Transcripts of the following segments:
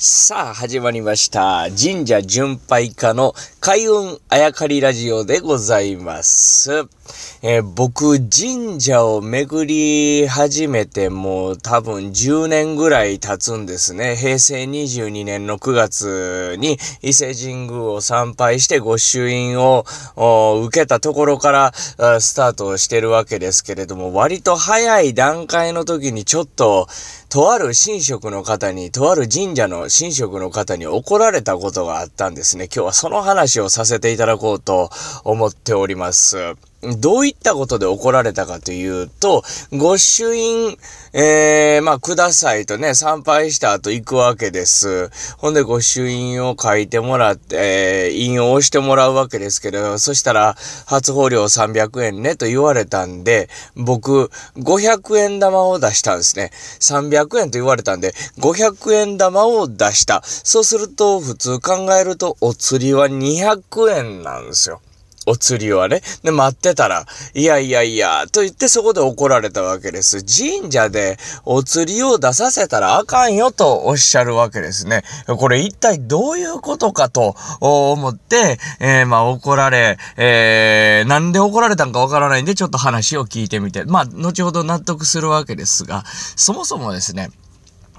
さあ、始まりました。神社巡拝家の開運あやかりラジオでございます。えー、僕、神社を巡り始めてもう多分10年ぐらい経つんですね。平成22年の9月に伊勢神宮を参拝して御朱印を受けたところからスタートしてるわけですけれども、割と早い段階の時にちょっととある神職の方に、とある神社の神職の方に怒られたことがあったんですね。今日はその話をさせていただこうと思っております。どういったことで怒られたかというと、御朱印、えー、まあ、くださいとね、参拝した後行くわけです。ほんで、御朱印を書いてもらって、えー、印を押してもらうわけですけど、そしたら、初法料300円ねと言われたんで、僕、500円玉を出したんですね。300円と言われたんで、500円玉を出した。そうすると、普通考えると、お釣りは200円なんですよ。お釣りはね。で、待ってたら、いやいやいや、と言ってそこで怒られたわけです。神社でお釣りを出させたらあかんよとおっしゃるわけですね。これ一体どういうことかと思って、えー、まあ怒られ、えー、なんで怒られたんかわからないんでちょっと話を聞いてみて、まあ後ほど納得するわけですが、そもそもですね、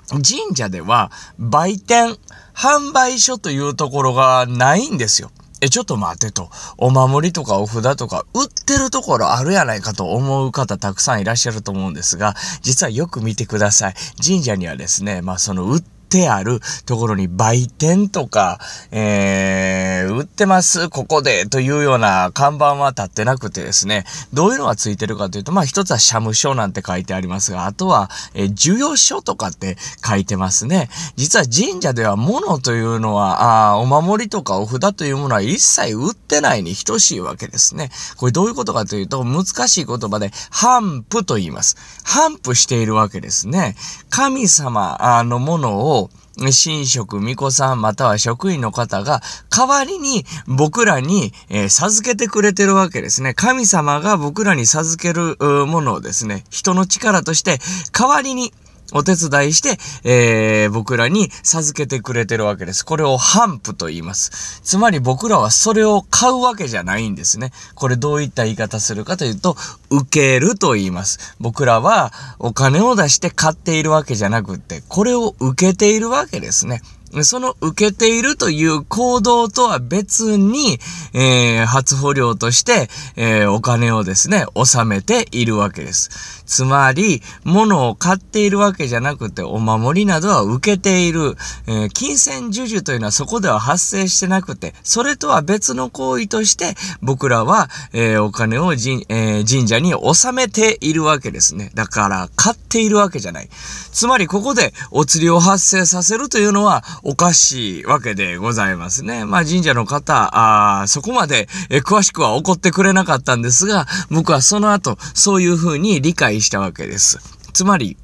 神社では売店、販売所というところがないんですよ。え、ちょっと待ってと。お守りとかお札とか売ってるところあるやないかと思う方たくさんいらっしゃると思うんですが、実はよく見てください。神社にはですね、まあその売っってあるところに売店とか、えー、売ってます、ここで、というような看板は立ってなくてですね、どういうのがついてるかというと、まあ一つは社務所なんて書いてありますが、あとは、えー、授与所とかって書いてますね。実は神社では物というのは、あお守りとかお札というものは一切売ってないに等しいわけですね。これどういうことかというと、難しい言葉で、反布と言います。反布しているわけですね。神様のものを神職、巫女さん、または職員の方が、代わりに僕らに、えー、授けてくれてるわけですね。神様が僕らに授けるものをですね、人の力として、代わりに、お手伝いして、えー、僕らに授けてくれてるわけです。これを反布と言います。つまり僕らはそれを買うわけじゃないんですね。これどういった言い方するかというと、受けると言います。僕らはお金を出して買っているわけじゃなくって、これを受けているわけですね。その受けているという行動とは別に、えー、初保料として、えー、お金をですね、納めているわけです。つまり、物を買っているわけじゃなくて、お守りなどは受けている、えー、金銭授受というのはそこでは発生してなくて、それとは別の行為として、僕らは、えー、お金をじ、えー、神社に納めているわけですね。だから、買っているわけじゃない。つまり、ここでお釣りを発生させるというのは、おかしいわけでございますね。まあ神社の方、あそこまで、え詳しくは怒ってくれなかったんですが、僕はその後、そういうふうに理解したわけです。つまり、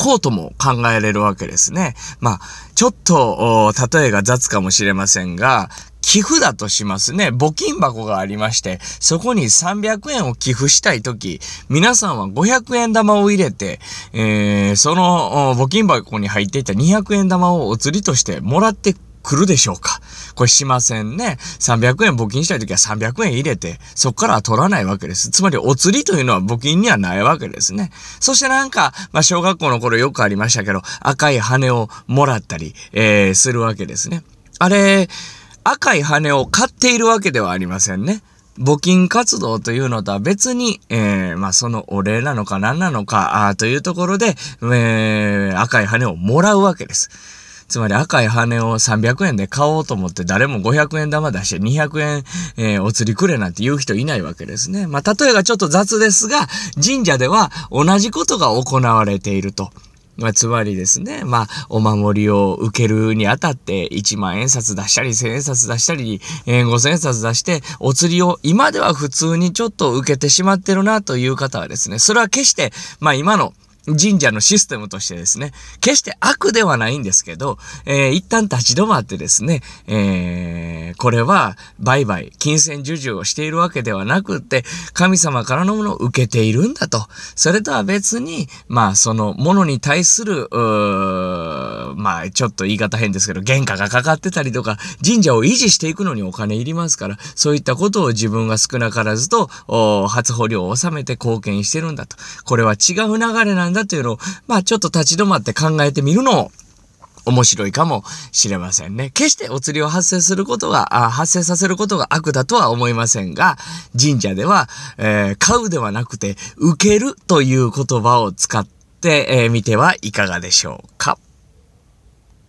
こうとも考えれるわけですね。まあ、ちょっと、例えが雑かもしれませんが、寄付だとしますね。募金箱がありまして、そこに300円を寄付したいとき、皆さんは500円玉を入れて、えー、その募金箱に入っていた200円玉をお釣りとしてもらって来るでしょうか？これしませんね。300円募金したいときは300円入れて、そこからは取らないわけです。つまりお釣りというのは募金にはないわけですね。そしてなんか、まあ小学校の頃よくありましたけど、赤い羽をもらったり、えー、するわけですね。あれ、赤い羽を買っているわけではありませんね。募金活動というのとは別に、えー、まあ、そのお礼なのか何なのか、あというところで、えー、赤い羽をもらうわけです。つまり赤い羽を300円で買おうと思って誰も500円玉出して200円、えー、お釣りくれなんて言う人いないわけですね。まあ、例えがちょっと雑ですが、神社では同じことが行われていると。まあ、つまりですね、まあ、お守りを受けるにあたって、1万円札出したり、1000円札出したり、え、5000円札出して、お釣りを今では普通にちょっと受けてしまってるなという方はですね、それは決して、まあ今の神社のシステムとしてですね、決して悪ではないんですけど、えー、一旦立ち止まってですね、えー、これは売買、金銭授受をしているわけではなくて、神様からのものを受けているんだと。それとは別に、まあ、そのものに対する、まあ、ちょっと言い方変ですけど、原価がかかってたりとか、神社を維持していくのにお金いりますから、そういったことを自分が少なからずと、初保料を納めて貢献してるんだと。これは違う流れなんだだというのを、まあ、ちょっと立ち止まって考えてみるのを、面白いかもしれませんね。決してお釣りを発生することが、あ発生させることが悪だとは思いませんが、神社では、えー、買うではなくて、受けるという言葉を使ってみ、えー、てはいかがでしょうか。